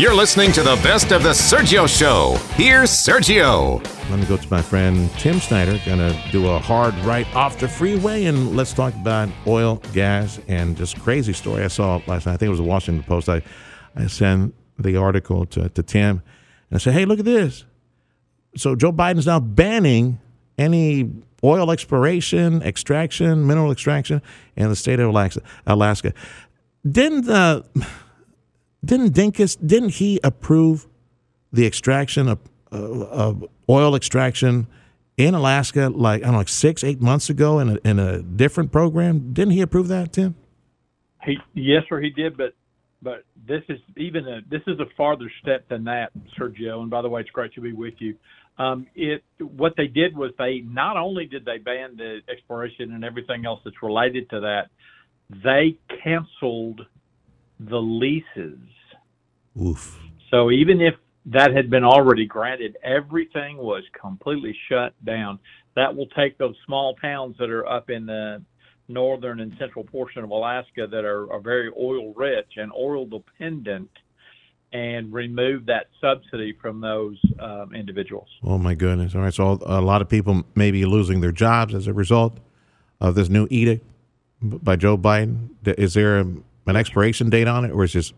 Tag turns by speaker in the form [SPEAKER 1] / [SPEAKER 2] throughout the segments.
[SPEAKER 1] You're listening to the best of the Sergio Show. Here's Sergio.
[SPEAKER 2] Let me go to my friend Tim Snyder. Gonna do a hard right off the freeway, and let's talk about oil, gas, and just crazy story I saw last night. I think it was the Washington Post. I, I sent the article to, to Tim, and I said, "Hey, look at this." So Joe Biden's now banning any oil exploration, extraction, mineral extraction in the state of Alaska. Didn't uh, didn't Dinkins didn't he approve the extraction of, uh, of oil extraction in Alaska like I don't know like six eight months ago in a, in a different program? Didn't he approve that, Tim?
[SPEAKER 3] He yes, sir, he did, but but this is even a this is a farther step than that, Sergio. And by the way, it's great to be with you. Um, it what they did was they not only did they ban the exploration and everything else that's related to that, they canceled the leases.
[SPEAKER 2] Oof.
[SPEAKER 3] So even if that had been already granted, everything was completely shut down. That will take those small towns that are up in the northern and central portion of Alaska that are, are very oil rich and oil dependent and remove that subsidy from those um, individuals.
[SPEAKER 2] Oh my goodness! All right, so a lot of people may be losing their jobs as a result of this new edict by Joe Biden. Is there an expiration date on it, or is just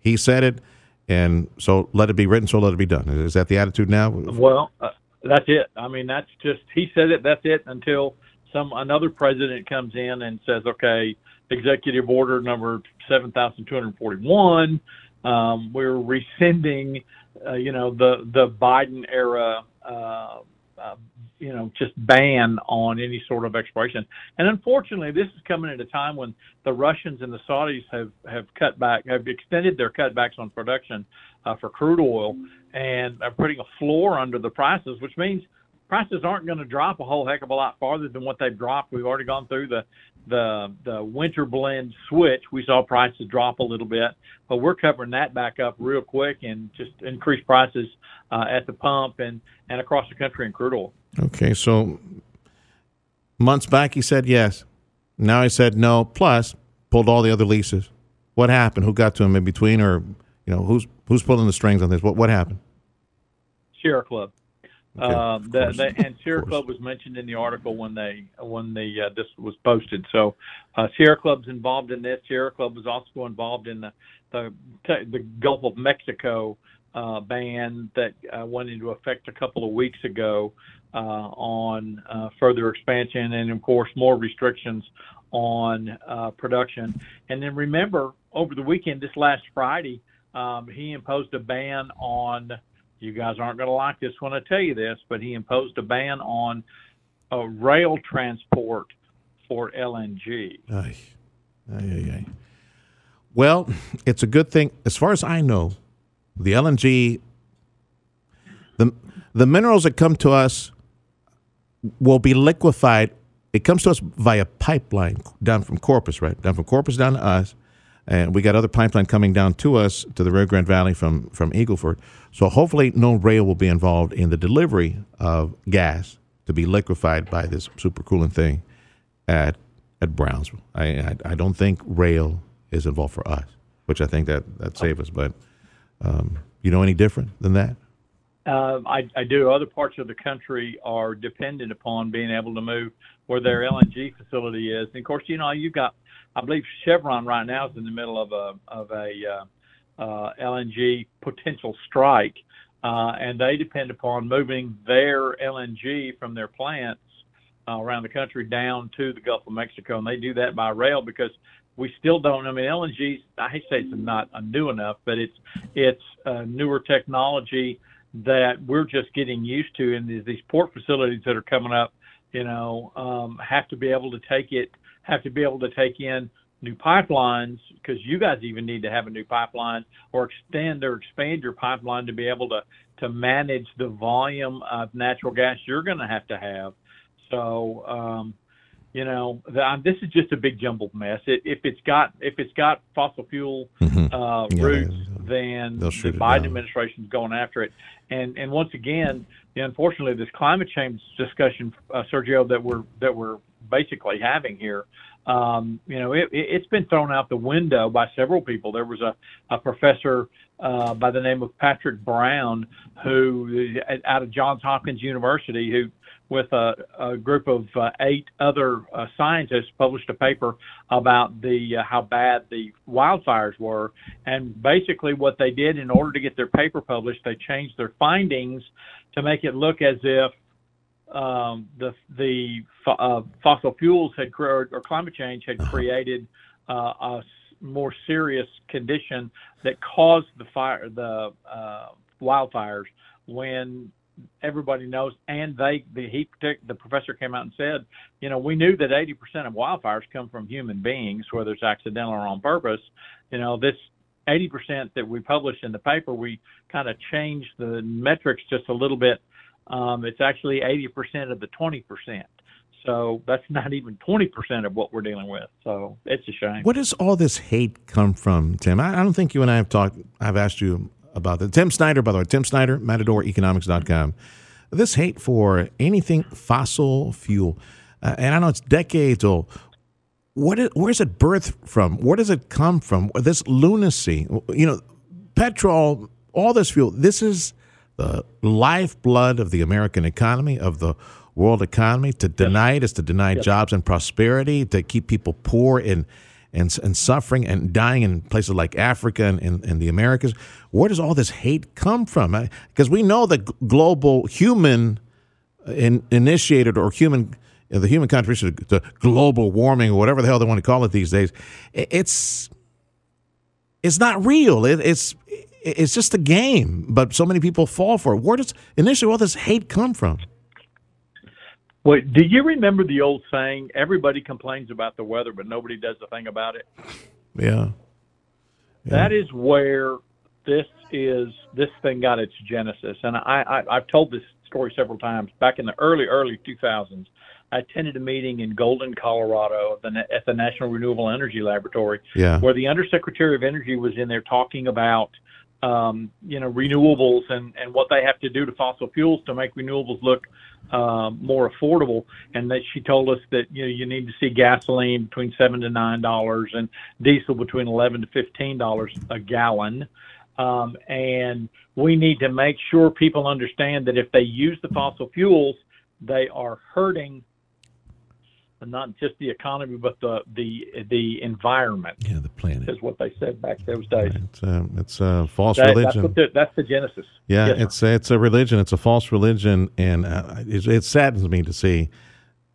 [SPEAKER 2] he said it, and so let it be written, so let it be done? Is that the attitude now?
[SPEAKER 3] Well, uh, that's it. I mean, that's just he said it. That's it until some another president comes in and says, okay, executive order number seven thousand two hundred forty-one. Um, we're rescinding, uh, you know, the the Biden era uh, uh, you know, just ban on any sort of exploration. And unfortunately, this is coming at a time when the Russians and the Saudis have have cut back, have extended their cutbacks on production uh, for crude oil, and are putting a floor under the prices, which means prices aren't going to drop a whole heck of a lot farther than what they've dropped. We've already gone through the the the winter blend switch. We saw prices drop a little bit, but we're covering that back up real quick and just increase prices uh, at the pump and and across the country in crude oil.
[SPEAKER 2] Okay, so months back he said yes. Now he said no. Plus, pulled all the other leases. What happened? Who got to him in between, or you know, who's who's pulling the strings on this? What what happened?
[SPEAKER 3] Sierra Club. Okay, um, the, the, and Sierra Club was mentioned in the article when they when the uh, this was posted. So uh, Sierra Club's involved in this. Sierra Club was also involved in the the, the Gulf of Mexico uh, ban that uh, went into effect a couple of weeks ago uh, on uh, further expansion and, of course, more restrictions on uh, production. And then remember, over the weekend, this last Friday, um, he imposed a ban on you guys aren't going to like this when I tell you this, but he imposed a ban on uh, rail transport for LNG.
[SPEAKER 2] Aye. Aye, aye, aye. Well, it's a good thing. As far as I know, the LNG, the the minerals that come to us will be liquefied. It comes to us via pipeline down from Corpus, right? Down from Corpus down to us and we got other pipeline coming down to us to the Rio Grande Valley from from Eagle Ford. So hopefully, no rail will be involved in the delivery of gas to be liquefied by this supercooling thing at at Brownsville. I, I, I don't think rail is involved for us, which I think that that oh. saves us. But um, you know any different than that?
[SPEAKER 3] Uh, I, I do. Other parts of the country are dependent upon being able to move where their LNG facility is. And of course, you know, you've got I believe Chevron right now is in the middle of a of a uh, uh, LNG potential strike, uh, and they depend upon moving their LNG from their plants uh, around the country down to the Gulf of Mexico, and they do that by rail because we still don't. I mean, LNG. I hate to say it's not new enough, but it's it's a newer technology that we're just getting used to, and these, these port facilities that are coming up, you know, um, have to be able to take it have to be able to take in new pipelines because you guys even need to have a new pipeline or extend or expand your pipeline to be able to to manage the volume of natural gas you're going to have to have. So, um, you know, the, um, this is just a big jumbled mess. It, if it's got if it's got fossil fuel mm-hmm. uh, yeah, roots, then the Biden administration is going after it. And and once again, unfortunately, this climate change discussion, uh, Sergio, that we're that we're basically having here um, you know, it, it's been thrown out the window by several people. There was a, a professor uh, by the name of Patrick Brown, who out of Johns Hopkins University, who with a, a group of uh, eight other uh, scientists published a paper about the uh, how bad the wildfires were, and basically what they did in order to get their paper published, they changed their findings to make it look as if um, the the uh, fossil fuels had or climate change had uh-huh. created uh, a more serious condition that caused the fire the uh, wildfires when everybody knows and they the he the professor came out and said you know we knew that 80% of wildfires come from human beings whether it's accidental or on purpose you know this 80% that we published in the paper we kind of changed the metrics just a little bit um, it's actually 80% of the 20%. So that's not even 20% of what we're dealing with. So it's a shame.
[SPEAKER 2] Where does all this hate come from, Tim? I, I don't think you and I have talked, I've asked you about that. Tim Snyder, by the way, Tim Snyder, MatadorEconomics.com. This hate for anything fossil fuel, uh, and I know it's decades old. What is, where's it birthed from? Where does it come from? This lunacy, you know, petrol, all this fuel. This is the lifeblood of the American economy, of the world economy. To deny it is to deny jobs and prosperity, to keep people poor and, and, and suffering and dying in places like Africa and, and, and the Americas. Where does all this hate come from? Because we know that global human uh, in, initiated or human the human contribution to global warming or whatever the hell they want to call it these days, it's it's not real. It, it's it's just a game, but so many people fall for it. Where does initially all this hate come from?
[SPEAKER 3] Wait, do you remember the old saying, everybody complains about the weather, but nobody does a thing about it?
[SPEAKER 2] Yeah.
[SPEAKER 3] yeah. That is where this is, this thing got its genesis. And I, I, I've told this story several times. Back in the early, early 2000s, I attended a meeting in Golden, Colorado, at the, at the National Renewable Energy Laboratory,
[SPEAKER 2] yeah.
[SPEAKER 3] where the Undersecretary of Energy was in there talking about – um, you know renewables and and what they have to do to fossil fuels to make renewables look uh, more affordable. And that she told us that you know you need to see gasoline between seven to nine dollars and diesel between eleven to fifteen dollars a gallon. Um, and we need to make sure people understand that if they use the fossil fuels, they are hurting not just the economy, but the the the environment.
[SPEAKER 2] Yeah, the planet
[SPEAKER 3] is what they said back those days.
[SPEAKER 2] It's a, uh, it's a false that, religion.
[SPEAKER 3] That's, the, that's, the, genesis.
[SPEAKER 2] Yeah, yes, it's it's a religion. It's a false religion, and uh, it, it, saddens me to see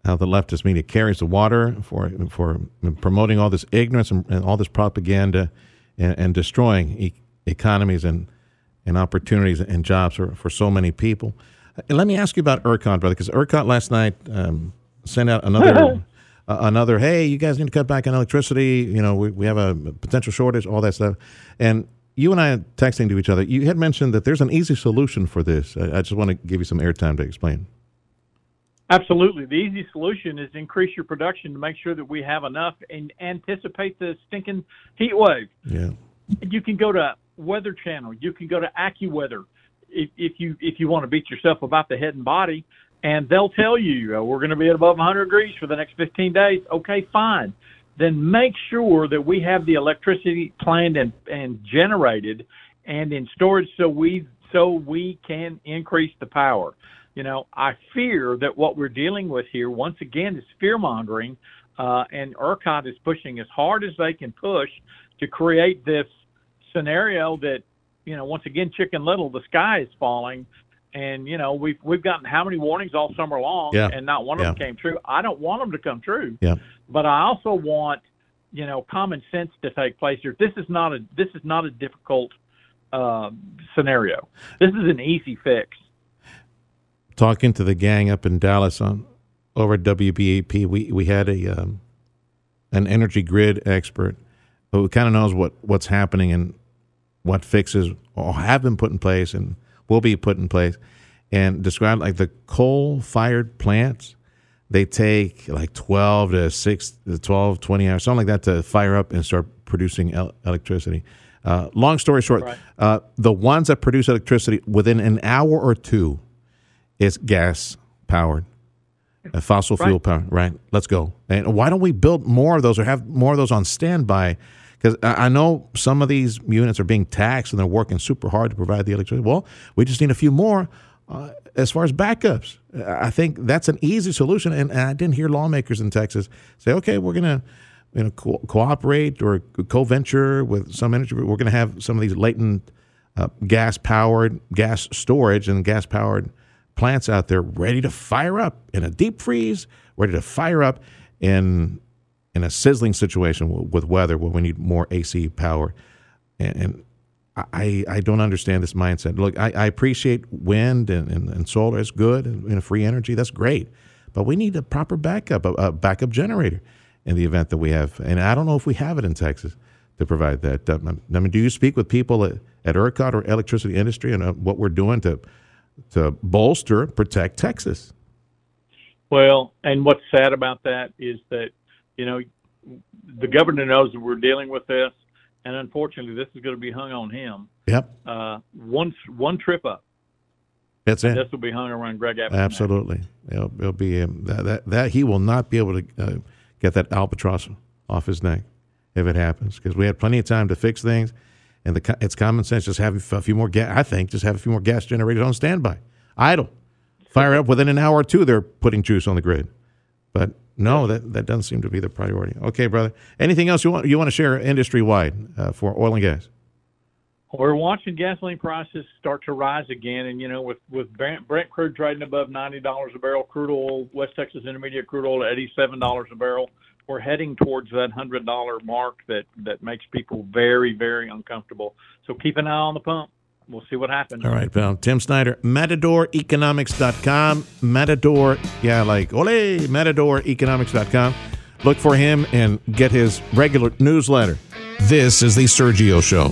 [SPEAKER 2] how the leftist media carries the water for for promoting all this ignorance and, and all this propaganda, and, and destroying e- economies and and opportunities and jobs for, for so many people. Let me ask you about ERCOT, brother, because ERCOT last night. Um, send out another uh, another. Hey, you guys need to cut back on electricity. You know, we, we have a potential shortage, all that stuff. And you and I texting to each other. You had mentioned that there's an easy solution for this. I, I just want to give you some airtime to explain.
[SPEAKER 3] Absolutely. The easy solution is increase your production to make sure that we have enough and anticipate the stinking heat wave.
[SPEAKER 2] Yeah.
[SPEAKER 3] You can go to Weather Channel. You can go to AccuWeather if, if you if you want to beat yourself about the head and body and they'll tell you uh, we're going to be at above 100 degrees for the next 15 days. Okay, fine. Then make sure that we have the electricity planned and, and generated and in storage so we so we can increase the power. You know, I fear that what we're dealing with here once again is fear mongering, uh, and ERCOT is pushing as hard as they can push to create this scenario that you know once again chicken little the sky is falling and you know we've we've gotten how many warnings all summer long,
[SPEAKER 2] yeah.
[SPEAKER 3] and not one of yeah. them came true. I don't want them to come true.
[SPEAKER 2] Yeah.
[SPEAKER 3] But I also want you know common sense to take place here. This is not a this is not a difficult uh, scenario. This is an easy fix.
[SPEAKER 2] Talking to the gang up in Dallas on over at WBAP, we we had a um, an energy grid expert who kind of knows what what's happening and what fixes or have been put in place and will be put in place and described like the coal fired plants they take like 12 to 6 to 12 20 hours something like that to fire up and start producing el- electricity uh, long story short right. uh, the ones that produce electricity within an hour or two is gas powered a fossil fuel
[SPEAKER 3] Right.
[SPEAKER 2] power. Right. Let's go. And why don't we build more of those or have more of those on standby? Because I know some of these units are being taxed and they're working super hard to provide the electricity. Well, we just need a few more uh, as far as backups. I think that's an easy solution. And, and I didn't hear lawmakers in Texas say, okay, we're going to you know, co- cooperate or co-venture with some energy. We're going to have some of these latent uh, gas-powered gas storage and gas-powered plants out there ready to fire up in a deep freeze, ready to fire up in in a sizzling situation with weather where we need more AC power. And, and I, I don't understand this mindset. Look, I, I appreciate wind and, and, and solar is good and, free energy. That's great. But we need a proper backup, a, a backup generator in the event that we have. And I don't know if we have it in Texas to provide that. Uh, I mean, do you speak with people at, at ERCOT or electricity industry and uh, what we're doing to to bolster, protect Texas?
[SPEAKER 3] Well, and what's sad about that is that, you know, the governor knows that we're dealing with this, and unfortunately, this is going to be hung on him.
[SPEAKER 2] Yep,
[SPEAKER 3] Uh, one one trip up,
[SPEAKER 2] that's it.
[SPEAKER 3] this will be hung around Greg Abbott.
[SPEAKER 2] Absolutely, it'll, it'll be um, that, that that he will not be able to uh, get that albatross off his neck if it happens because we had plenty of time to fix things, and the it's common sense just have a few more gas. I think just have a few more gas generators on standby, idle, fire up within an hour or two. They're putting juice on the grid, but no, that, that doesn't seem to be the priority. Okay, brother. Anything else you want you want to share industry wide uh, for oil and gas?
[SPEAKER 3] We're watching gasoline prices start to rise again, and you know, with with Brent, crude trading above ninety dollars a barrel, crude oil, West Texas Intermediate crude oil at eighty seven dollars a barrel, we're heading towards that hundred dollar mark that that makes people very very uncomfortable. So keep an eye on the pump. We'll see what happens.
[SPEAKER 2] All right, pal. Tim Snyder, MatadorEconomics.com. Matador, yeah, like ole, MatadorEconomics.com. Look for him and get his regular newsletter. This is the Sergio Show.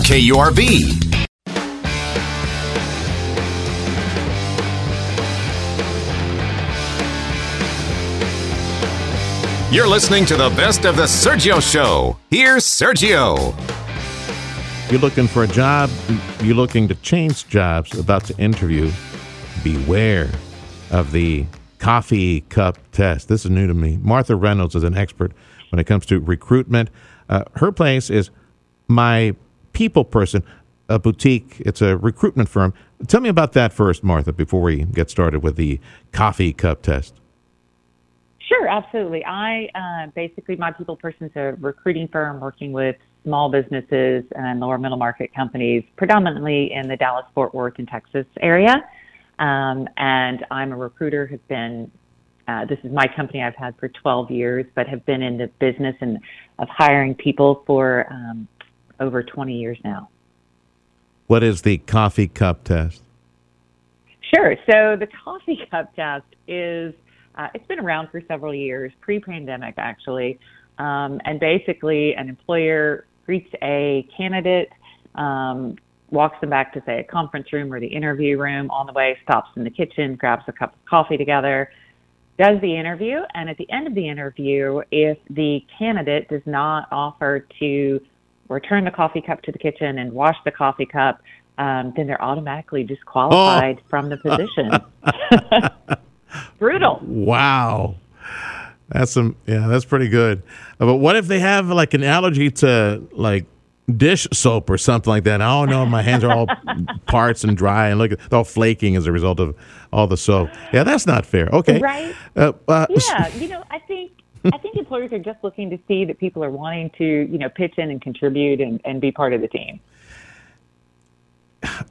[SPEAKER 1] KURV. You're listening to the best of the Sergio Show. Here's Sergio.
[SPEAKER 2] You're looking for a job, you're looking to change jobs, about to interview, beware of the coffee cup test. This is new to me. Martha Reynolds is an expert when it comes to recruitment. Uh, her place is My People Person, a boutique. It's a recruitment firm. Tell me about that first, Martha, before we get started with the coffee cup test.
[SPEAKER 4] Sure, absolutely. I uh, basically my people person is a recruiting firm working with small businesses and lower middle market companies, predominantly in the Dallas Fort Worth and Texas area. Um, and I'm a recruiter. Have been uh, this is my company I've had for 12 years, but have been in the business and of hiring people for um, over 20 years now.
[SPEAKER 2] What is the coffee cup test?
[SPEAKER 4] Sure. So the coffee cup test is uh, it's been around for several years, pre-pandemic actually, um, and basically an employer greets a candidate, um, walks them back to say a conference room or the interview room. On the way, stops in the kitchen, grabs a cup of coffee together, does the interview, and at the end of the interview, if the candidate does not offer to return the coffee cup to the kitchen and wash the coffee cup, um, then they're automatically disqualified from the position. Brutal.
[SPEAKER 2] Wow. That's some yeah, that's pretty good. But what if they have like an allergy to like dish soap or something like that? Oh no, my hands are all parts and dry and look they're all flaking as a result of all the soap. Yeah, that's not fair. Okay.
[SPEAKER 4] Right?
[SPEAKER 2] Uh, uh,
[SPEAKER 4] Yeah, you know, I think I think employers are just looking to see that people are wanting to, you know, pitch in and contribute and, and be part of the team.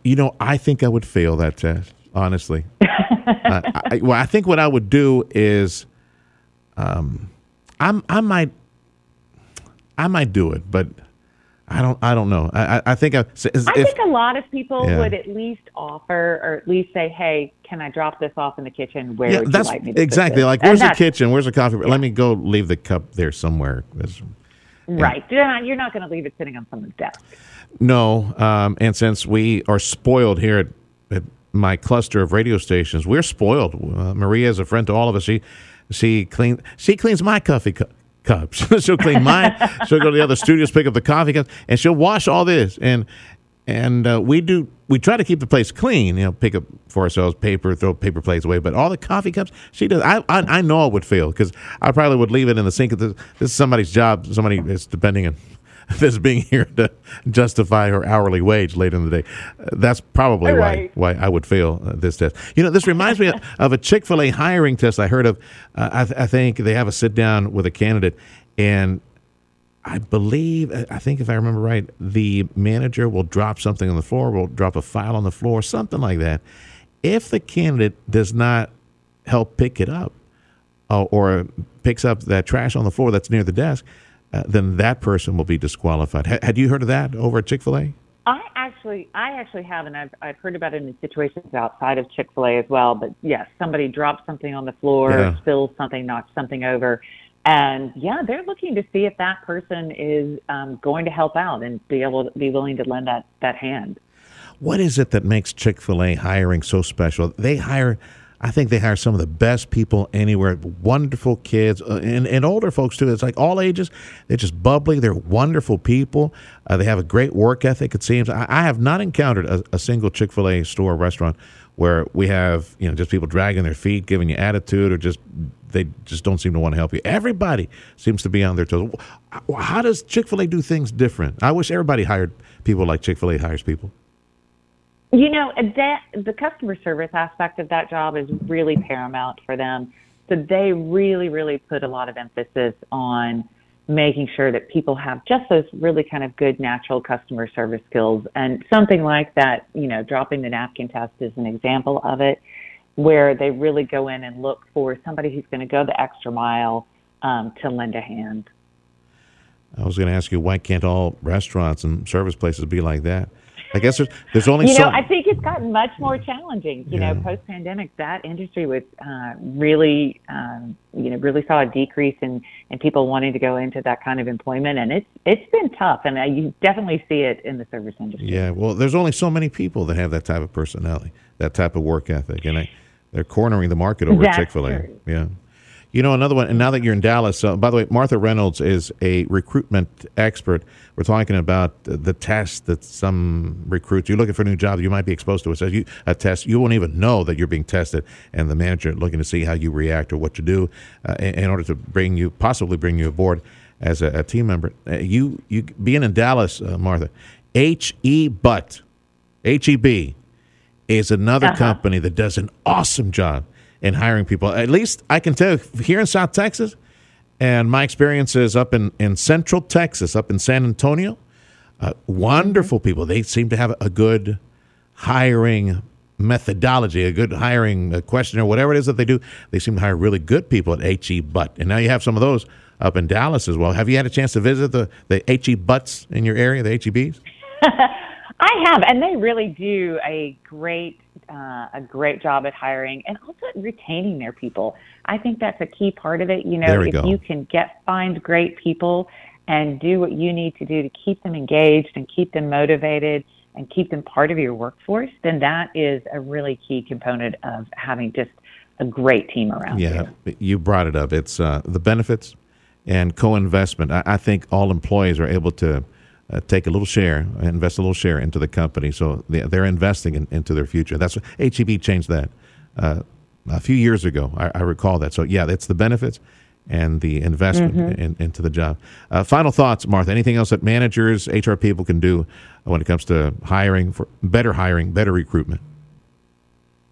[SPEAKER 2] You know, I think I would fail that test, honestly. uh, I, well, I think what I would do is, um, I'm, I might, I might do it, but I don't. I don't know. I. I, think. I, if,
[SPEAKER 4] I think a lot of people
[SPEAKER 2] Yeah.
[SPEAKER 4] would at least offer, or at least say, "Hey, can I drop this off in the kitchen? Where
[SPEAKER 2] yeah,
[SPEAKER 4] would
[SPEAKER 2] that's
[SPEAKER 4] you like me to
[SPEAKER 2] exactly
[SPEAKER 4] this?"
[SPEAKER 2] like. Where's the kitchen? Where's the coffee? Let me go leave the cup there somewhere. That's-
[SPEAKER 4] Right. You're not, you're not going to leave it sitting on someone's desk.
[SPEAKER 2] No, um, and since we are spoiled here at, at my cluster of radio stations, we're spoiled. Uh, Maria is a friend to all of us. She she clean she cleans my coffee cu- cups. she'll clean mine. she'll go to the other studios, pick up the coffee cups, and she'll wash all this. And and uh, we do we try to keep the place clean. You know, pick up for ourselves paper, throw paper plates away. But all the coffee cups, she does. I I, I know I would fail because I probably would leave it in the sink. This, this is somebody's job. Somebody is depending on this being here to justify her hourly wage later in the day. Uh, that's probably
[SPEAKER 4] Right.
[SPEAKER 2] why why I would fail uh, this test. You know, this reminds me of, of a Chick Fil A hiring test I heard of. Uh, I, th- I think they have a sit down with a candidate, and I believe, I think if I remember right, the manager will drop something on the floor, will drop a file on the floor, something like that. If the candidate does not help pick it up, uh, or picks up that trash on the floor that's near the desk, uh, then that person will be disqualified. Ha- had you heard of that over at Chick Fil A?
[SPEAKER 4] I actually, I actually have, and I've I've heard about it in situations outside of Chick Fil A as well. But yes, somebody drops something on the floor,
[SPEAKER 2] Yeah.
[SPEAKER 4] spills something, knocks something over, and yeah, they're looking to see if that person is um, going to help out and be able to be willing to lend that that hand.
[SPEAKER 2] What is it that makes Chick fil A hiring so special? They hire, I think they hire some of the best people anywhere. Wonderful kids uh, and, and older folks too. It's like all ages. They're just bubbly. They're wonderful people. Uh, they have a great work ethic, it seems. I, I have not encountered a, a single Chick fil A store or restaurant where we have, you know, just people dragging their feet, giving you attitude, or just they just don't seem to want to help you. Everybody seems to be on their toes. How does Chick fil A do things different? I wish everybody hired people like Chick fil A hires people.
[SPEAKER 4] You know, that the customer service aspect of that job is really paramount for them. So they really, really put a lot of emphasis on making sure that people have just those really kind of good natural customer service skills. And something like that, you know, dropping the napkin test is an example of it, where they really go in and look for somebody who's going to go the extra mile um, to lend a hand.
[SPEAKER 2] I was going to ask you, why can't all restaurants and service places be like that? I guess there's, there's only
[SPEAKER 4] You
[SPEAKER 2] so.
[SPEAKER 4] know, I think it's gotten much more challenging. You
[SPEAKER 2] Yeah.
[SPEAKER 4] know, post pandemic, that industry was uh, really, um, you know, really saw a decrease in in people wanting to go into that kind of employment, and it's it's been tough, and uh, you definitely see it in the service industry.
[SPEAKER 2] yeah, well, there's only so many people that have that type of personality, that type of work ethic, and I, they're cornering the market over Chick Fil A. Yeah. You know, another one, and now that you're in Dallas, uh, by the way, Martha Reynolds is a recruitment expert. We're talking about the, test that some recruits, you're looking for a new job, you might be exposed to it. So you, a test, you won't even know that you're being tested, and the manager looking to see how you react or what you do uh, in, in order to bring you, possibly bring you aboard as a, a team member. Uh, you, you being in Dallas, uh, Martha, H E Butt, H E B, is another
[SPEAKER 4] Uh-huh.
[SPEAKER 2] company that does an awesome job in hiring people. At least I can tell you here in South Texas, and my experience is up in, in Central Texas, up in San Antonio. Uh, wonderful people. They seem to have a good hiring methodology, a good hiring uh, questionnaire, whatever it is that they do. They seem to hire really good people at HE Butt. And now you have some of those up in Dallas as well. Have you had a chance to visit the, the HE Butts in your area, the HEBs?
[SPEAKER 4] I have, and they really do a great uh, a great job at hiring and also at retaining their people. I think that's a key part of it. You know, if
[SPEAKER 2] go.
[SPEAKER 4] you can get find great people and do what you need to do to keep them engaged and keep them motivated and keep them part of your workforce, then that is a really key component of having just a great team around you.
[SPEAKER 2] Yeah, you brought it up. It's uh, the benefits and co-investment. I, I think all employees are able to uh, take a little share, invest a little share into the company, so they, they're investing in, into their future. That's what HEB changed that uh, a few years ago. I, I recall that. So yeah, that's the benefits and the investment in, into the job. Uh, final thoughts, Martha. Anything else that managers, HR people can do when it comes to hiring for better hiring, better recruitment?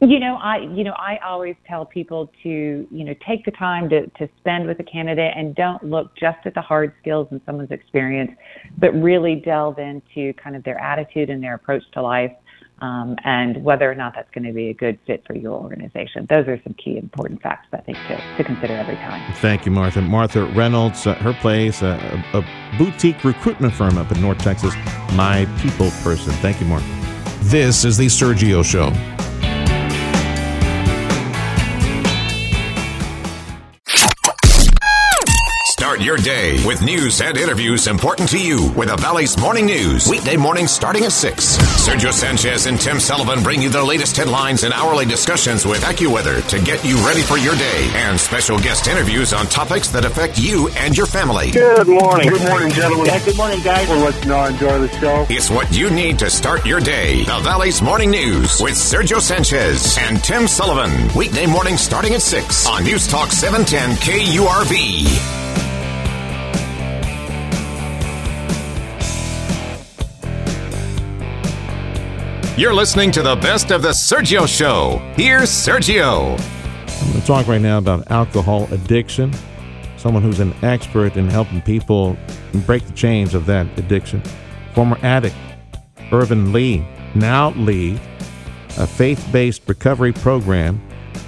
[SPEAKER 4] You know, I you know, I always tell people to, you know, take the time to, to spend with a candidate and don't look just at the hard skills and someone's experience, but really delve into kind of their attitude and their approach to life. um, and whether or not that's going to be a good fit for your organization. Those are some key important facts I think to, to consider every time.
[SPEAKER 2] Thank you, Martha. Martha Reynolds, uh, her place, uh, a, a boutique recruitment firm up in North Texas, My People Person. Thank you, Martha.
[SPEAKER 1] This is the Sergio Show. Your day with news and interviews important to you with the Valley's Morning News. Weekday mornings starting at 6. Sergio Sanchez and Tim Sullivan bring you the latest headlines and hourly discussions with AccuWeather to get you ready for your day and special guest interviews on topics that affect you and your family.
[SPEAKER 5] Good morning. Good morning, gentlemen. Yeah, good morning, guys.
[SPEAKER 6] We'll let you know enjoy the show.
[SPEAKER 1] It's what you need to start your day. The Valley's Morning News with Sergio Sanchez and Tim Sullivan. Weekday morning starting at 6 on News Talk 710 KURV. You're listening to the best of the Sergio Show. Here's Sergio.
[SPEAKER 2] I'm going to talk right now about alcohol addiction. Someone who's an expert in helping people break the chains of that addiction. Former addict Irvin Lee now leads a faith based recovery program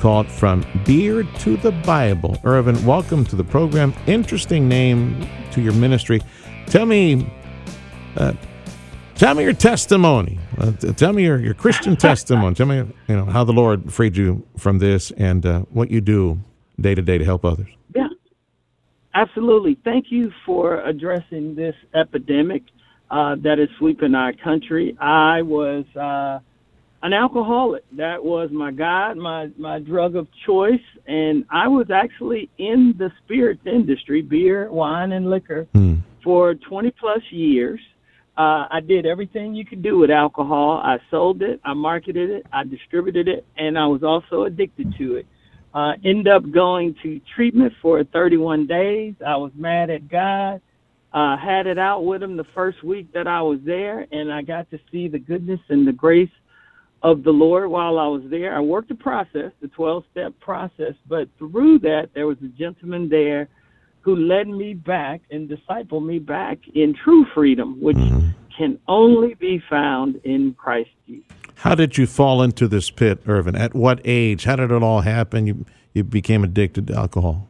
[SPEAKER 2] called From Beer to the Bible. Irvin, welcome to the program. Interesting name to your ministry. Tell me, uh, tell me your testimony. Uh, tell me your, your Christian testimony. Tell me, you know, how the Lord freed you from this and uh, what you do day to day to help others.
[SPEAKER 5] Yeah, absolutely. Thank you for addressing this epidemic uh, that is sweeping our country. I was uh, an alcoholic. That was my God, my my drug of choice, and I was actually in the spirits industry, beer, wine, and liquor,
[SPEAKER 2] Hmm.
[SPEAKER 5] for 20 plus years. Uh, I did everything you could do with alcohol. I sold it, I marketed it, I distributed it, and I was also addicted to it. Uh, ended up going to treatment for 31 days. I was mad at God. Uh, had it out with him the first week that I was there, and I got to see the goodness and the grace of the Lord while I was there. I worked the process, the 12 step process, but through that, there was a gentleman there who led me back and discipled me back in true freedom, which mm-hmm. can only be found in Christ Jesus.
[SPEAKER 2] How did you fall into this pit, Irvin? At what age? How did it all happen? You you became addicted to alcohol.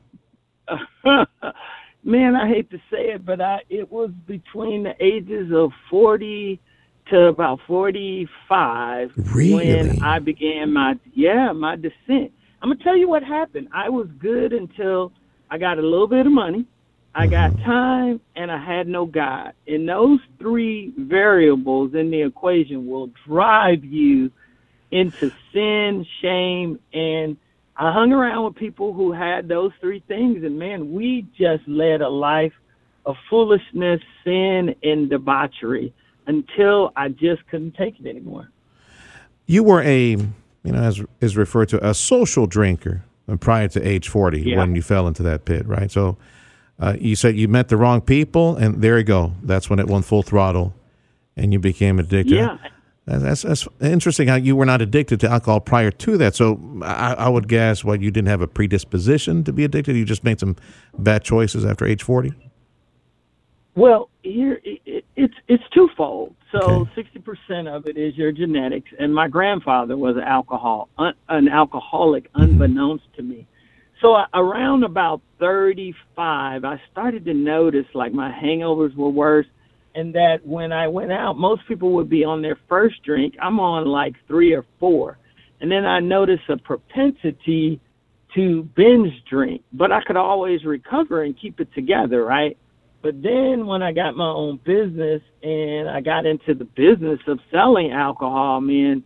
[SPEAKER 5] Man, I hate to say it, but I it was between the ages of 40 to about 45
[SPEAKER 2] Really?
[SPEAKER 5] when I began my yeah, my descent. I'm going to tell you what happened. I was good until I got a little bit of money. I got mm-hmm. time and I had no God. And those three variables in the equation will drive you into sin, shame, and I hung around with people who had those three things, and man, we just led a life of foolishness, sin, and debauchery until I just couldn't take it anymore.
[SPEAKER 2] You were a, you know, as is referred to, a social drinker prior to age 40
[SPEAKER 5] Yeah.
[SPEAKER 2] when you fell into that pit, right? So uh, you said you met the wrong people, and there you go. That's when it went full throttle, and you became addicted.
[SPEAKER 5] Yeah.
[SPEAKER 2] That's, that's, interesting how you were not addicted to alcohol prior to that. So I, I would guess, what, you didn't have a predisposition to be addicted? You just made some bad choices after age 40?
[SPEAKER 5] Well, here it's it's twofold. So
[SPEAKER 2] Okay.
[SPEAKER 5] sixty percent of it is your genetics, and my grandfather was an alcohol un, an alcoholic, unbeknownst to me. So I, around about thirty five, I started to notice like my hangovers were worse, and that when I went out, most people would be on their first drink. I'm on like three or four, and then I noticed a propensity to binge drink, but I could always recover and keep it together, right? But then when I got my own business and I got into the business of selling alcohol, man,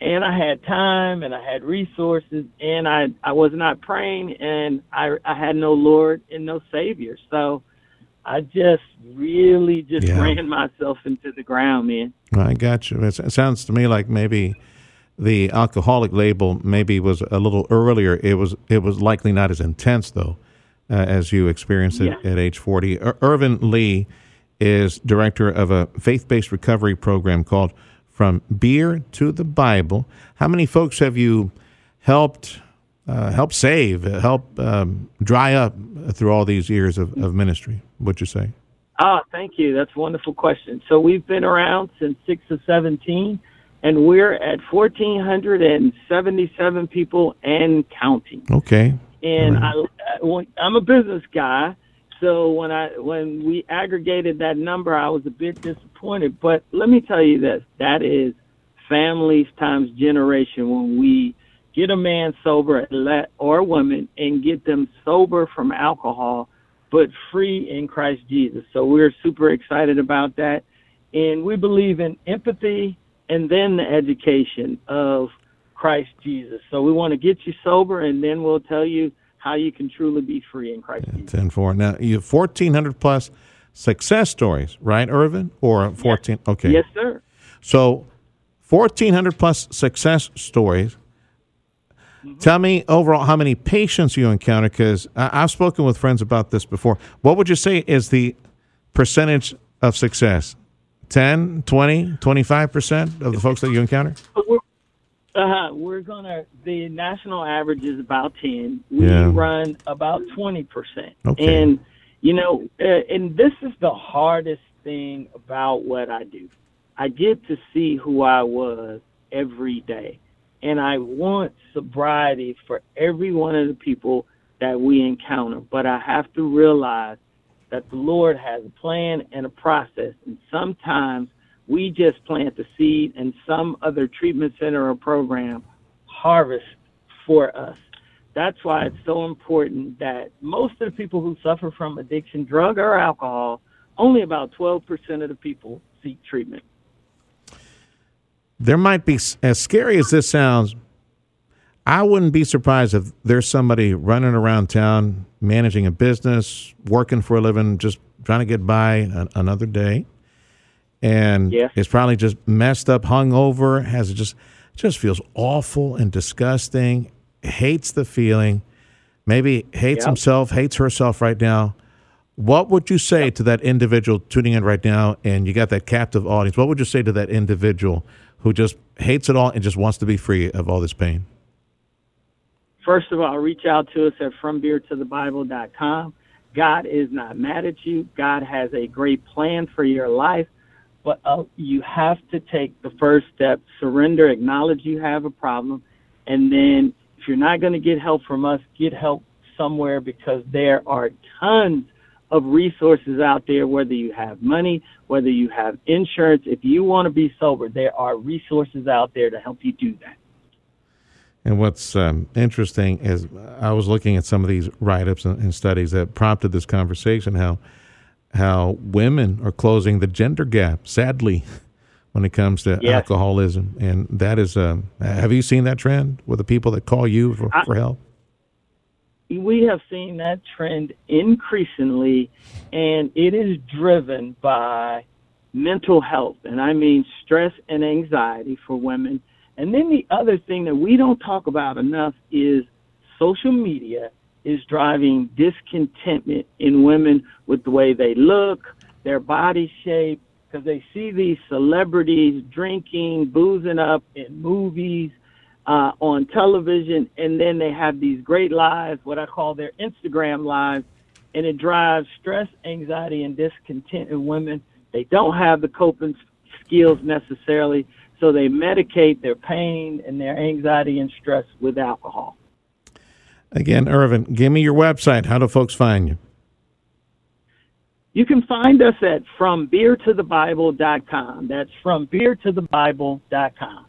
[SPEAKER 5] and I had time and I had resources and I I was not praying and I I had no Lord and no Savior. So I just really just
[SPEAKER 2] Yeah.
[SPEAKER 5] ran myself into the ground, man.
[SPEAKER 2] I got you. It it sounds to me like maybe the alcoholic label maybe was a little earlier. It was it was likely not as intense though uh, as you experienced it
[SPEAKER 5] Yeah.
[SPEAKER 2] at age forty. Ir- Irvin Lee is director of a faith based recovery program called From Beer to the Bible. How many folks have you helped? Uh, help save, uh, help um, dry up through all these years of, of ministry. Would you say?
[SPEAKER 5] Ah, thank you. That's a wonderful question. So we've been around since six of seventeen. and we're at 1,477 people and counting.
[SPEAKER 2] Okay.
[SPEAKER 5] And I, uh, I'm a business guy, so when I when we aggregated that number, I was a bit disappointed. But let me tell you this: that is families times generation when we get a man sober or a woman and get them sober from alcohol but free in Christ Jesus. So we're super excited about that. And we believe in empathy and then the education of Christ Jesus. So we want to get you sober and then we'll tell you how you can truly be free in Christ
[SPEAKER 2] yeah,
[SPEAKER 5] Jesus.
[SPEAKER 2] 10 4. Now, you have 1,400 plus success stories, right, Irvin? Or 14?
[SPEAKER 5] Yes.
[SPEAKER 2] Okay.
[SPEAKER 5] Yes, sir.
[SPEAKER 2] So 1,400 plus success stories. Mm-hmm. Tell me overall how many patients you encounter because I've spoken with friends about this before. What would you say is the percentage of success? 10, 20, 25% of the folks that you encounter?
[SPEAKER 5] Uh, we're gonna. The national average is about ten. We
[SPEAKER 2] Yeah.
[SPEAKER 5] run about twenty percent.
[SPEAKER 2] Okay.
[SPEAKER 5] And you know, uh, and this is the hardest thing about what I do. I get to see who I was every day, and I want sobriety for every one of the people that we encounter. But I have to realize that the Lord has a plan and a process, and sometimes we just plant the seed and some other treatment center or program harvest for us. That's why it's so important that most of the people who suffer from addiction, drug or alcohol, only about 12% of the people seek treatment.
[SPEAKER 2] There might be, as scary as this sounds, I wouldn't be surprised if there's somebody running around town, managing a business, working for a living, just trying to get by an, another day and
[SPEAKER 5] Yes.
[SPEAKER 2] is probably just messed up, hungover, has just just feels awful and disgusting, hates the feeling, maybe hates
[SPEAKER 5] Yep.
[SPEAKER 2] himself, hates herself right now. What would you say to that individual tuning in right now and you got that captive audience? What would you say to that individual who just hates it all and just wants to be free of all this pain?
[SPEAKER 5] First of all, reach out to us at FromBeerToTheBible.com. God is not mad at you. God has a great plan for your life, but uh, you have to take the first step, surrender, acknowledge you have a problem, and then if you're not going to get help from us, get help somewhere because there are tons of resources out there, whether you have money, whether you have insurance. If you want to be sober, there are resources out there to help you do that.
[SPEAKER 2] And what's um, interesting is I was looking at some of these write-ups and, and studies that prompted this conversation. How how women are closing the gender gap, sadly, when it comes to
[SPEAKER 5] Yes.
[SPEAKER 2] alcoholism, and that is. Um, have you seen that trend with the people that call you for,
[SPEAKER 5] I-
[SPEAKER 2] for help?
[SPEAKER 5] we have seen that trend increasingly, and it is driven by mental health, and I mean stress and anxiety for women. And then the other thing that we don't talk about enough is social media is driving discontentment in women with the way they look, their body shape, because they see these celebrities drinking, boozing up in movies, uh, on television, and then they have these great lives, what I call their Instagram lives, and it drives stress, anxiety, and discontent in women. They don't have the coping skills necessarily, so they medicate their pain and their anxiety and stress with alcohol.
[SPEAKER 2] Again, Irvin, give me your website. How do folks find you?
[SPEAKER 5] You can find us at FromBeerToTheBible.com. That's FromBeerToTheBible.com.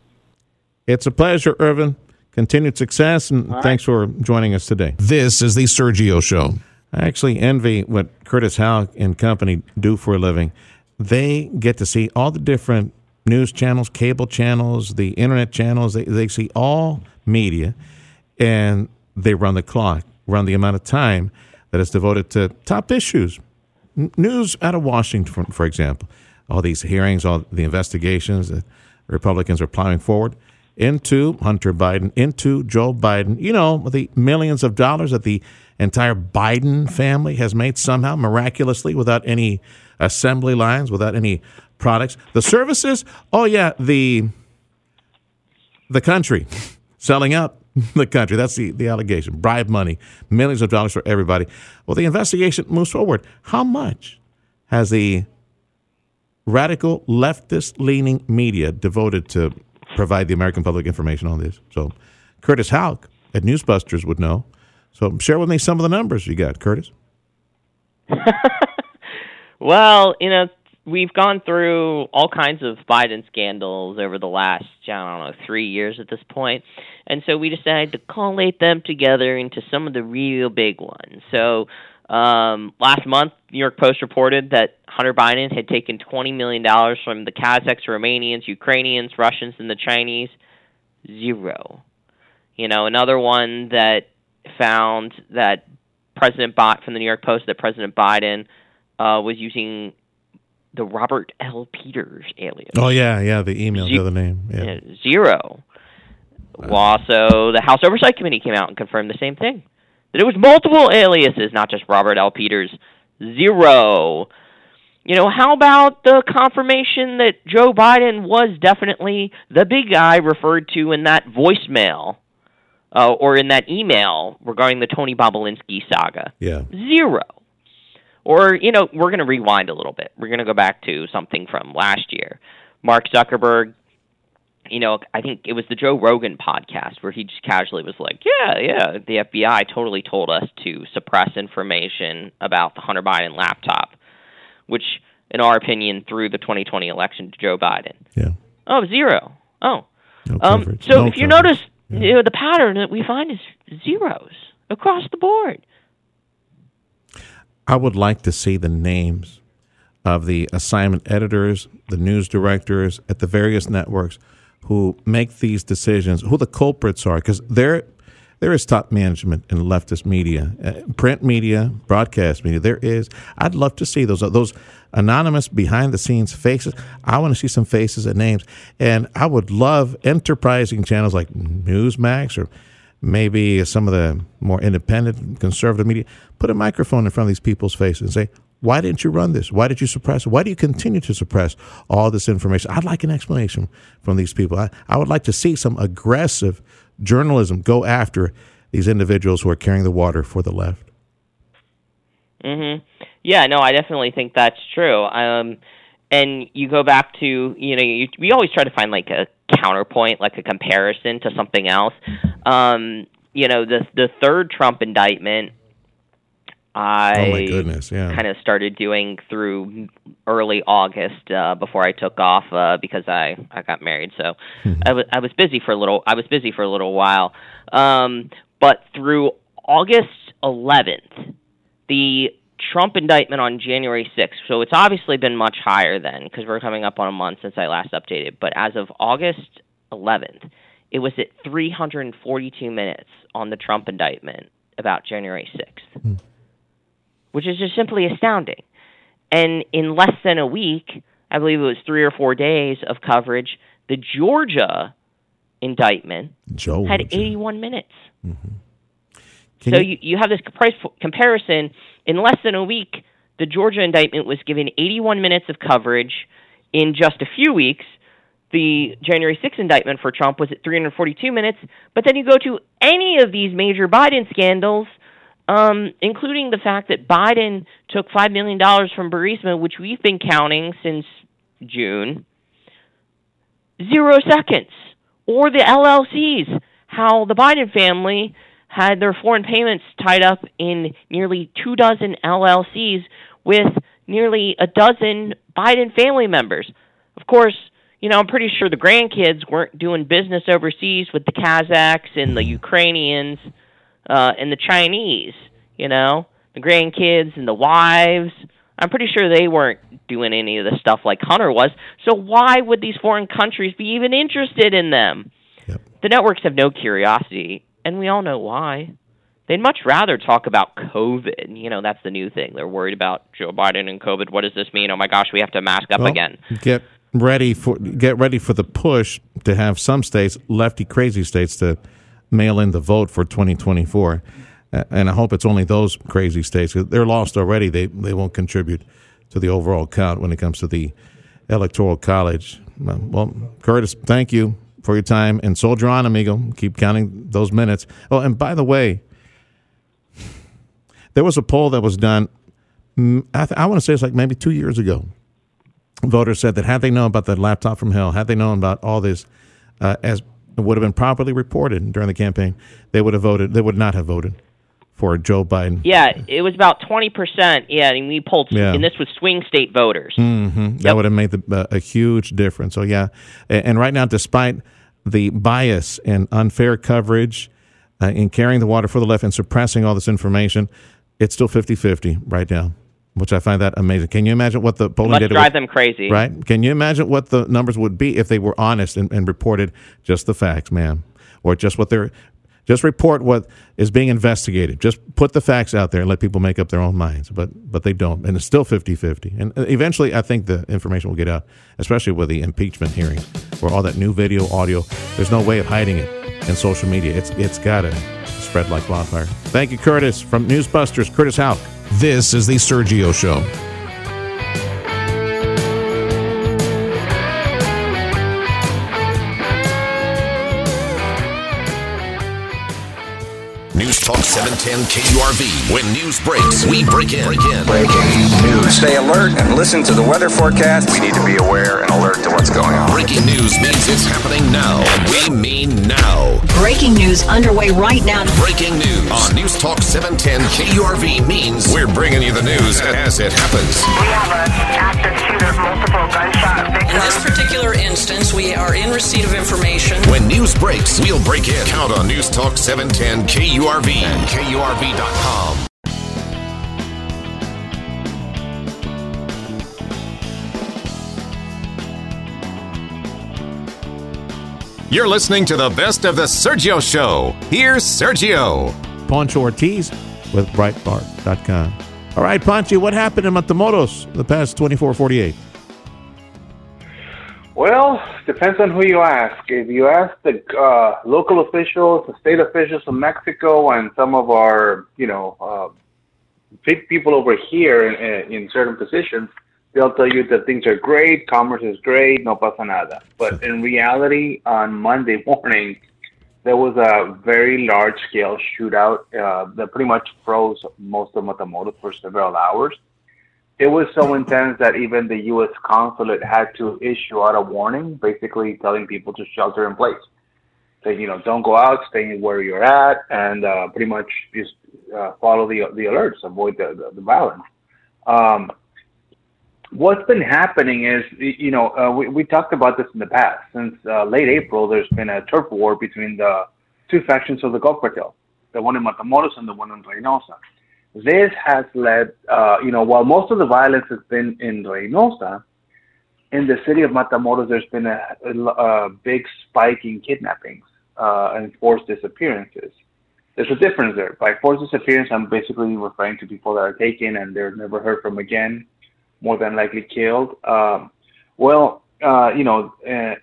[SPEAKER 2] It's a pleasure, Irvin. Continued success, and thanks for joining us today.
[SPEAKER 1] This is the Sergio Show.
[SPEAKER 2] I actually envy what Curtis Houck and company do for a living. They get to see all the different news channels, cable channels, the internet channels. They, they see all media, and they run the clock, run the amount of time that is devoted to top issues. N- news out of Washington, for, example, all these hearings, all the investigations that Republicans are plowing forward into Hunter Biden, into Joe Biden. You know, the millions of dollars that the entire Biden family has made somehow miraculously without any assembly lines, without any products. The services, oh yeah, the the country selling out the country. That's the, the allegation. Bribe money, millions of dollars for everybody. Well, the investigation moves forward. How much has the radical leftist leaning media devoted to provide the American public information on this. So, Curtis Houck at Newsbusters would know. So, share with me some of the numbers you got, Curtis.
[SPEAKER 7] well, you know, we've gone through all kinds of Biden scandals over the last, I don't know, three years at this point. And so we decided to collate them together into some of the real big ones. So um, last month, New York Post reported that Hunter Biden had taken $20 million from the Kazakhs, Romanians, Ukrainians, Russians, and the Chinese. Zero. You know, another one that found that President Bot from the New York Post that President Biden uh, was using the Robert L. Peters alias.
[SPEAKER 2] Oh yeah, yeah, the email, the other name. Yeah.
[SPEAKER 7] Yeah, zero. Well, also, the House Oversight Committee came out and confirmed the same thing that it was multiple aliases, not just Robert L. Peters. Zero. You know, how about the confirmation that Joe Biden was definitely the big guy referred to in that voicemail uh, or in that email regarding the Tony Bobulinski saga?
[SPEAKER 2] Yeah.
[SPEAKER 7] Zero. Or, you know, we're going to rewind a little bit. We're going to go back to something from last year. Mark Zuckerberg, you know, I think it was the Joe Rogan podcast where he just casually was like, yeah, yeah, the FBI totally told us to suppress information about the Hunter Biden laptop, which, in our opinion, threw the 2020 election to Joe Biden.
[SPEAKER 2] Yeah.
[SPEAKER 7] Oh, zero. Oh.
[SPEAKER 2] No
[SPEAKER 7] Um, so
[SPEAKER 2] No
[SPEAKER 7] if you
[SPEAKER 2] coverage.
[SPEAKER 7] notice, you know, the pattern that we find is zeros across the board.
[SPEAKER 2] I would like to see the names of the assignment editors, the news directors at the various networks who make these decisions, who the culprits are, because there, there is top management in leftist media, uh, print media, broadcast media. There is. I'd love to see those those anonymous behind the scenes faces. I want to see some faces and names, and I would love enterprising channels like Newsmax or maybe some of the more independent conservative media put a microphone in front of these people's faces and say, why didn't you run this? Why did you suppress? Why do you continue to suppress all this information? I'd like an explanation from these people. I, I would like to see some aggressive journalism go after these individuals who are carrying the water for the left.
[SPEAKER 7] hmm Yeah, no, I definitely think that's true. Um, and you go back to you know you, we always try to find like a counterpoint, like a comparison to something else. Um, you know, the the third Trump indictment. I
[SPEAKER 2] oh my goodness, yeah.
[SPEAKER 7] kind of started doing through early August uh, before I took off uh, because I I got married. So I was I was busy for a little I was busy for a little while. Um, but through August 11th, the Trump indictment on January 6th. So it's obviously been much higher then because we're coming up on a month since I last updated. But as of August 11th, it was at 342 minutes on the Trump indictment about January 6th hmm. which is just simply astounding. And in less than a week, I believe it was three or four days of coverage, the Georgia indictment
[SPEAKER 2] Joe
[SPEAKER 7] had 81 minutes.
[SPEAKER 2] Can
[SPEAKER 7] so
[SPEAKER 2] you-
[SPEAKER 7] you, you have this price comparison. In less than a week, the Georgia indictment was given 81 minutes of coverage. In just a few weeks, the January 6th indictment for Trump was at 342 minutes. But then you go to any of these major Biden scandals, um, including the fact that Biden took $5 million from Burisma, which we've been counting since June, zero seconds. Or the LLCs, how the Biden family had their foreign payments tied up in nearly two dozen LLCs with nearly a dozen Biden family members. Of course, you know, I'm pretty sure the grandkids weren't doing business overseas with the Kazakhs and the Ukrainians uh, and the Chinese, you know, the grandkids and the wives. I'm pretty sure they weren't doing any of the stuff like Hunter was. So why would these foreign countries be even interested in them?
[SPEAKER 2] Yep.
[SPEAKER 7] The networks have no curiosity, and we all know why. They'd much rather talk about COVID. You know, that's the new thing. They're worried about Joe Biden and COVID. What does this mean? Oh my gosh, we have to mask up
[SPEAKER 2] Well,
[SPEAKER 7] again.
[SPEAKER 2] Get ready for get ready for the push to have some states, lefty crazy states, to mail in the vote for 2024. Uh, and I hope it's only those crazy states. They're lost already. They they won't contribute to the overall count when it comes to the electoral college. Well, Curtis, thank you for your time and soldier on, amigo. Keep counting those minutes. Oh, and by the way, there was a poll that was done. mm, I, th- I want to say it's like maybe two years ago voters said that had they known about the laptop from hell, had they known about all this uh, as would have been properly reported during the campaign, they would have voted. They would not have voted for Joe Biden.
[SPEAKER 7] Yeah, it was about twenty percent. Yeah, and we polled,
[SPEAKER 2] Yeah.
[SPEAKER 7] and this was swing state voters.
[SPEAKER 2] hmm That would have made the, uh, a huge difference. So yeah, and, and right now, despite the bias and unfair coverage uh, in carrying the water for the left and suppressing all this information, it's still 50-50 right now, which I find that amazing. Can you imagine what the polling
[SPEAKER 7] Must
[SPEAKER 2] data
[SPEAKER 7] drive
[SPEAKER 2] would-
[SPEAKER 7] them crazy.
[SPEAKER 2] Right? Can you imagine what the numbers would be if they were honest and, and reported just the facts, man, or just what they're just report what is being investigated. Just put the facts out there and let people make up their own minds. But but they don't, and it's still 50-50. And uh, eventually, I think the information will get out, especially with the impeachment hearings, where all that new video, audio. There's no way of hiding it in social media. It's it's got to spread like wildfire. Thank you, Curtis from Newsbusters. Curtis Houck.
[SPEAKER 1] This is the Sergio Show. 710 KURV. When news breaks, we break in. Break in.
[SPEAKER 6] Breaking news. Stay alert and listen to the weather forecast. We need to be aware and alert to what's going on.
[SPEAKER 1] Breaking news means it's happening now, and we mean now.
[SPEAKER 8] Breaking news underway right now.
[SPEAKER 1] Breaking news on News Talk 710 KURV means we're bringing you the news as it happens.
[SPEAKER 9] We have an active shooter, multiple gunshot
[SPEAKER 8] In this particular instance, we are in receipt of information.
[SPEAKER 1] When news breaks, we'll break in. Count on News Talk 710 KURV and KURV.com. You're listening to the best of the Sergio Show. Here's Sergio.
[SPEAKER 2] Poncho Ortiz with Breitbart.com. All right, Poncho, what happened in Matamoros the past 24, 48?
[SPEAKER 10] Well, depends on who you ask. If you ask the uh, local officials, the state officials of Mexico, and some of our, you know, uh, big people over here in, in certain positions, they'll tell you that things are great, commerce is great, no pasa nada. But in reality, on Monday morning, there was a very large-scale shootout uh, that pretty much froze most of Matamoros for several hours it was so intense that even the U.S. consulate had to issue out a warning, basically telling people to shelter in place. Saying, you know, don't go out, stay where you're at, and uh, pretty much just uh, follow the the alerts, avoid the the, the violence. Um, what's been happening is, you know, uh, we we talked about this in the past. Since uh, late April, there's been a turf war between the two factions of the Gulf Cartel, the one in Matamoros and the one in Reynosa this has led, uh, you know, while most of the violence has been in Reynosa, in the city of Matamoros, there's been a, a, a big spike in kidnappings uh, and forced disappearances. There's a difference there. By forced disappearance, I'm basically referring to people that are taken and they're never heard from again, more than likely killed. Um, well, uh, you know, uh,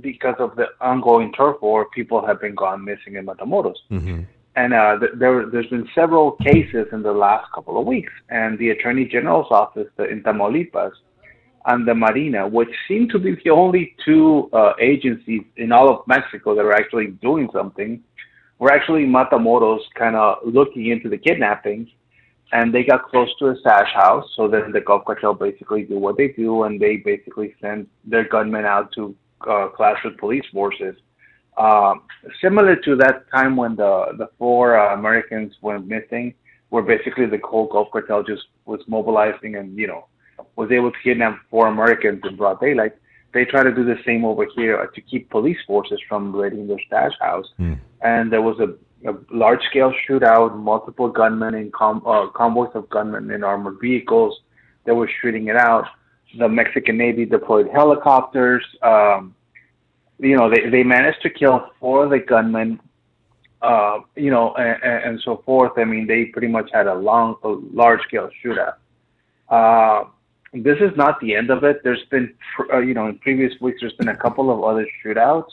[SPEAKER 10] because of the ongoing turf war, people have been gone missing in Matamoros
[SPEAKER 2] Mm-hmm.
[SPEAKER 10] and uh, th- there there's been several cases in the last couple of weeks, and the Attorney General's office the, in Tamaulipas and the Marina, which seem to be the only two uh, agencies in all of Mexico that are actually doing something, were actually Matamoros kind of looking into the kidnappings, and they got close to a stash house. So then the Gulf Cartel basically do what they do, and they basically send their gunmen out to uh, clash with police forces. Um, similar to that time when the the four uh, Americans went missing, where basically the whole Gulf cartel just was mobilizing and you know was able to kidnap four Americans in broad daylight. They try to do the same over here to keep police forces from raiding their stash house. And there was a, a large scale shootout, multiple gunmen in com- uh, convoys of gunmen in armored vehicles. that were shooting it out. The Mexican Navy deployed helicopters. Um, you know, they, they managed to kill four of the gunmen, uh, you know, and, and so forth. I mean, they pretty much had a long, a large scale shootout. Uh, this is not the end of it. There's been, uh, you know, in previous weeks, there's been a couple of other shootouts.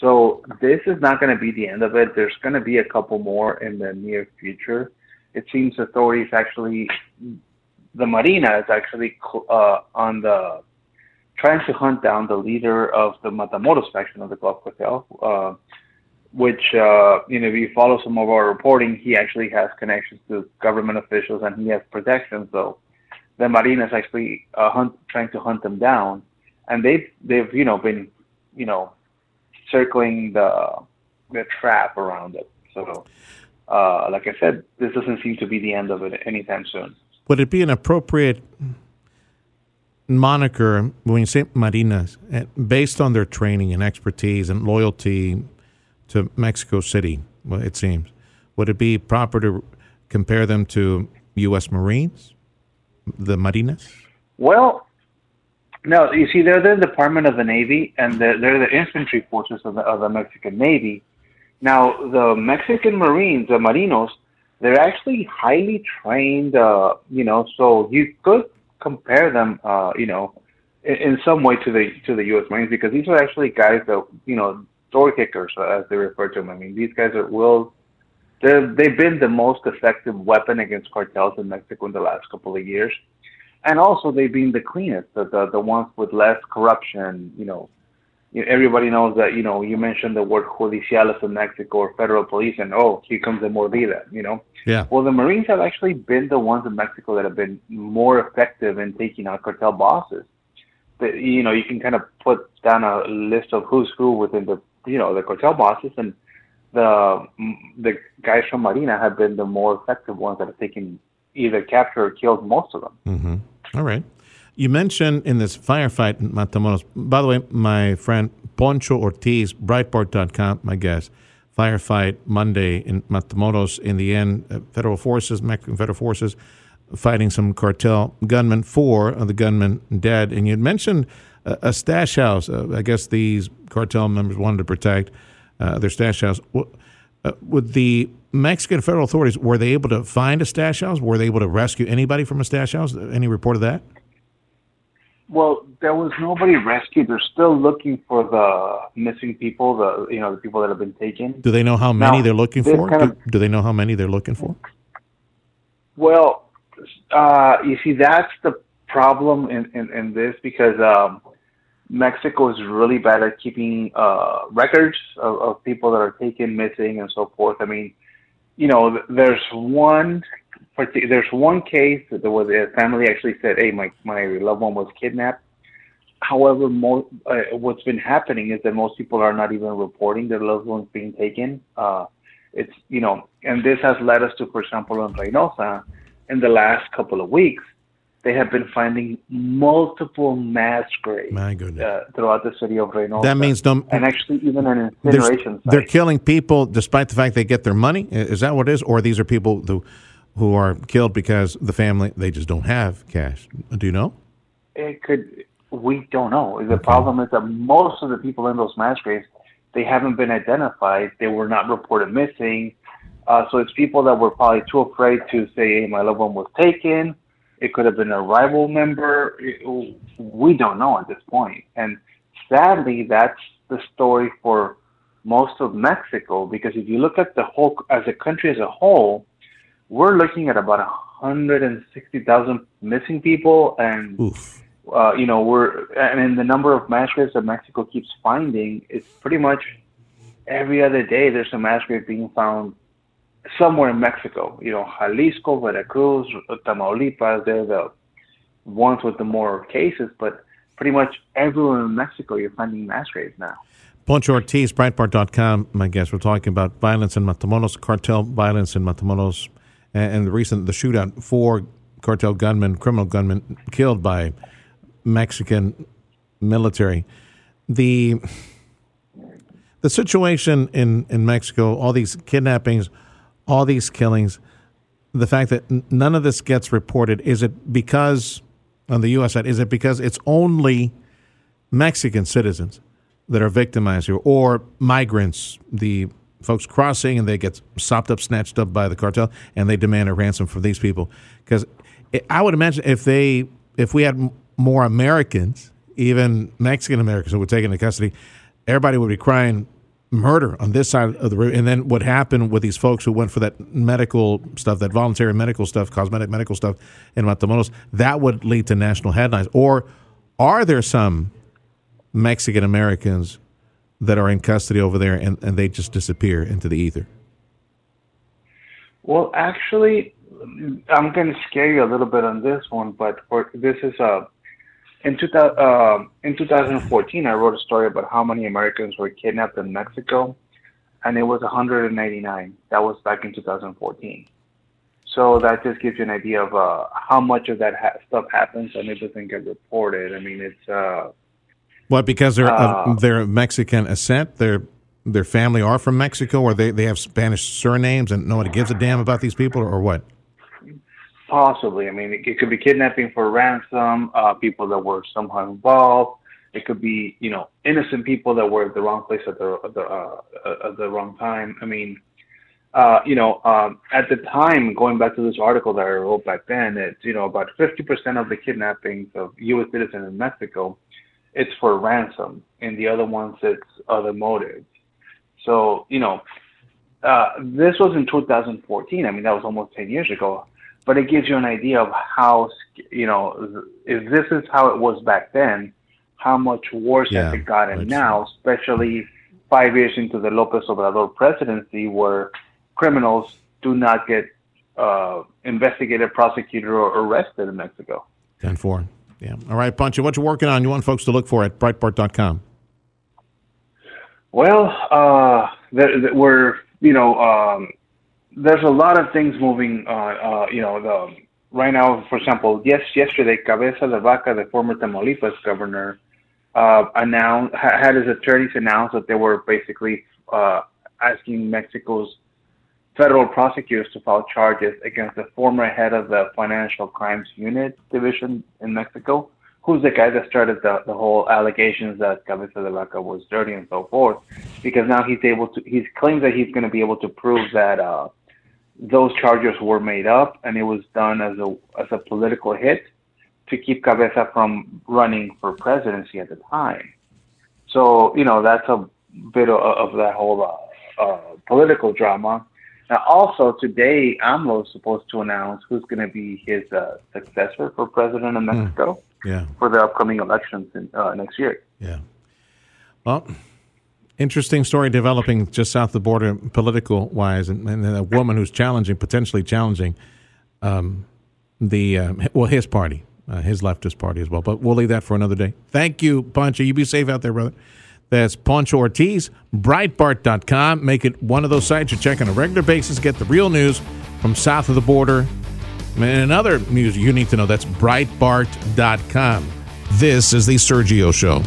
[SPEAKER 10] So this is not going to be the end of it. There's going to be a couple more in the near future. It seems authorities actually, the Marina is actually uh, on the trying to hunt down the leader of the Matamoros faction of the Gulf Cartel, uh, which, uh, you know, if you follow some of our reporting, he actually has connections to government officials and he has protections. So the Marina is actually uh, hunt, trying to hunt them down, and they've they've you know been you know circling the the trap around it. So, uh, like I said, this doesn't seem to be the end of it anytime soon.
[SPEAKER 2] Would it be an appropriate moniker when you say Marinas, eh, based on their training and expertise and loyalty to Mexico City? Well, it seems. Would it be proper to compare them to U.S. Marines, the Marinas?
[SPEAKER 10] Well, no. You see, they're the Department of the Navy, and they're, they're the infantry forces of the, of the Mexican Navy. Now, the Mexican Marines, the Marinos, they're actually highly trained. Uh, you know, so you could compare them, uh, you know, in, in some way to the to the U.S. Marines because these are actually guys that you know door kickers, uh, as they refer to them. I mean, these guys are will. They're, they've been the most effective weapon against cartels in Mexico in the last couple of years, and also they've been the cleanest, the the, the ones with less corruption. You know, everybody knows that. You know, you mentioned the word judiciales in Mexico or federal police, and oh, here comes the mordida. You know,
[SPEAKER 2] Yeah.
[SPEAKER 10] well, the Marines have actually been the ones in Mexico that have been more effective in taking out cartel bosses. But, you know, you can kind of put down a list of who's who within the, you know, the cartel bosses, and the the guys from Marina have been the more effective ones that have taken either captured or killed most of them.
[SPEAKER 2] Mm-hmm. All right. You mentioned in this firefight in Matamoros, by the way, my friend Poncho Ortiz, Breitbart.com, my guest, firefight Monday in Matamoros. In the end, uh, federal forces, Mexican federal forces, fighting some cartel gunmen, four of the gunmen dead. And you had mentioned a, a stash house. Uh, I guess these cartel members wanted to protect uh, their stash house. Wh- Uh, with the Mexican federal authorities, were they able to find a stash house? Were they able to rescue anybody from a stash house? Any report of that?
[SPEAKER 10] Well, there was nobody rescued. They're still looking for the missing people, the you know the people that have been taken.
[SPEAKER 2] Do they know how many
[SPEAKER 10] Now,
[SPEAKER 2] they're looking for?
[SPEAKER 10] kind
[SPEAKER 2] Do,
[SPEAKER 10] of-
[SPEAKER 2] do they know how many they're looking for?
[SPEAKER 10] Well, uh, you see, that's the problem in, in, in this because um, Mexico is really bad at keeping uh, records of, of people that are taken missing and so forth. I mean, you know, there's one there's one case that there was a family actually said, "Hey, my my loved one was kidnapped." However, mo- uh, what's been happening is that most people are not even reporting their loved ones being taken. Uh, it's you know, and this has led us to, for example, in Reynosa, in the last couple of weeks, they have been finding multiple mass graves
[SPEAKER 2] My goodness.
[SPEAKER 10] uh, throughout the city of Reynosa.
[SPEAKER 2] That means no-
[SPEAKER 10] and actually even an incineration site.
[SPEAKER 2] They're killing people despite the fact they get their money. Is that what it is? Or these are people who, who are killed because the family, they just don't have cash. Do you know?
[SPEAKER 10] it could we don't know the problem is that most of the people in those mass graves they haven't been identified they were not reported missing uh, so it's people that were probably too afraid to say hey my loved one was taken it could have been a rival member. It- we don't know at this point. And sadly that's the story for most of mexico because if you look at the whole as a country as a whole we're looking at about 160,000 missing people and uh, you know, we're and in the number of mass graves that Mexico keeps finding, it's pretty much every other day there's a mass grave being found somewhere in Mexico. You know, Jalisco, Veracruz, Tamaulipas, they're the ones with the more cases, but pretty much everywhere in Mexico you're finding mass graves now.
[SPEAKER 2] Poncho Ortiz, Breitbart.com, my guest. We're talking about violence in Matamoros, cartel violence in Matamoros, and, and the recent the shootout. Four cartel gunmen, criminal gunmen, killed by Mexican military. The the situation in, in Mexico, all these kidnappings, all these killings, the fact that none of this gets reported, is it because on the U.S. side, is it because it's only Mexican citizens that are victimized here, or migrants, the folks crossing and they get sopped up, snatched up by the cartel, and they demand a ransom for these people? Because I would imagine if they, if we had more Americans, even Mexican Americans who were taken into custody, everybody would be crying murder on this side of the river. And then what happened with these folks who went for that medical stuff, that voluntary medical stuff, cosmetic medical stuff in Matamoros, that would lead to national headlines. Or are there some Mexican Americans that are in custody over there and, and they just disappear into the ether?
[SPEAKER 10] Well, actually, I'm going to scare you a little bit on this one, but this is a in 2000, uh, in 2014, I wrote a story about how many Americans were kidnapped in Mexico, and it was 199. That was back in 2014. So that just gives you an idea of uh, how much of that ha- stuff happens and it doesn't get reported. I mean, it's uh,
[SPEAKER 2] What? Because they're
[SPEAKER 10] Uh,
[SPEAKER 2] of they're Mexican ascent. Their their family are from Mexico, or they, they have Spanish surnames, and nobody gives a damn about these people, or what?
[SPEAKER 10] Possibly. I mean, it, it could be kidnapping for ransom, uh, people that were somehow involved. It could be, you know, innocent people that were at the wrong place at the at the uh, at the wrong time. I mean, uh, you know, um, at the time, going back to this article that I wrote back then, it's you know about 50% of the kidnappings of U.S. citizens in Mexico, it's for ransom, and the other ones it's other motives. So you know, uh, this was in 2014. I mean, that was almost 10 years ago. But it gives you an idea of how, you know, if this is how it was back then, how much worse
[SPEAKER 2] Yeah,
[SPEAKER 10] has it gotten now, especially five years into the Lopez Obrador presidency, where criminals do not get uh, investigated, prosecuted, or arrested in Mexico.
[SPEAKER 2] Ten four. Yeah. All right, Pancho. What you working on? You want folks to look for at Breitbart.com.
[SPEAKER 10] Well, uh, there, there, we're you know um, there's a lot of things moving. Uh, uh, you know, the, right now, for example, yes, yesterday, Cabeza de Vaca, the former Tamaulipas governor, uh, announced had his attorneys announce that they were basically uh, asking Mexico's federal prosecutors to file charges against the former head of the Financial Crimes Unit division in Mexico, who's the guy that started the, the whole allegations that Cabeza de Vaca was dirty and so forth. Because now he's able to, he claims that he's going to be able to prove that uh, those charges were made up and it was done as a as a political hit to keep Cabeza from running for presidency at the time. So you know that's a bit of, of that whole uh, uh, political drama. Now, also today, AMLO is supposed to announce who's going to be his uh, successor for president of Mexico
[SPEAKER 2] Yeah.
[SPEAKER 10] for the upcoming elections in, uh, next year.
[SPEAKER 2] Yeah. Well, interesting story developing just south of the border, political wise, and, and a woman who's challenging, potentially challenging, um, the uh, well, his party, uh, his leftist party as well. But we'll leave that for another day. Thank you, Pancho. You be safe out there, brother. That's Poncho Ortiz, Breitbart.com. Make it one of those sites you check on a regular basis. Get the real news from south of the border. And other news you need to know, that's Breitbart.com. This is the Sergio Show.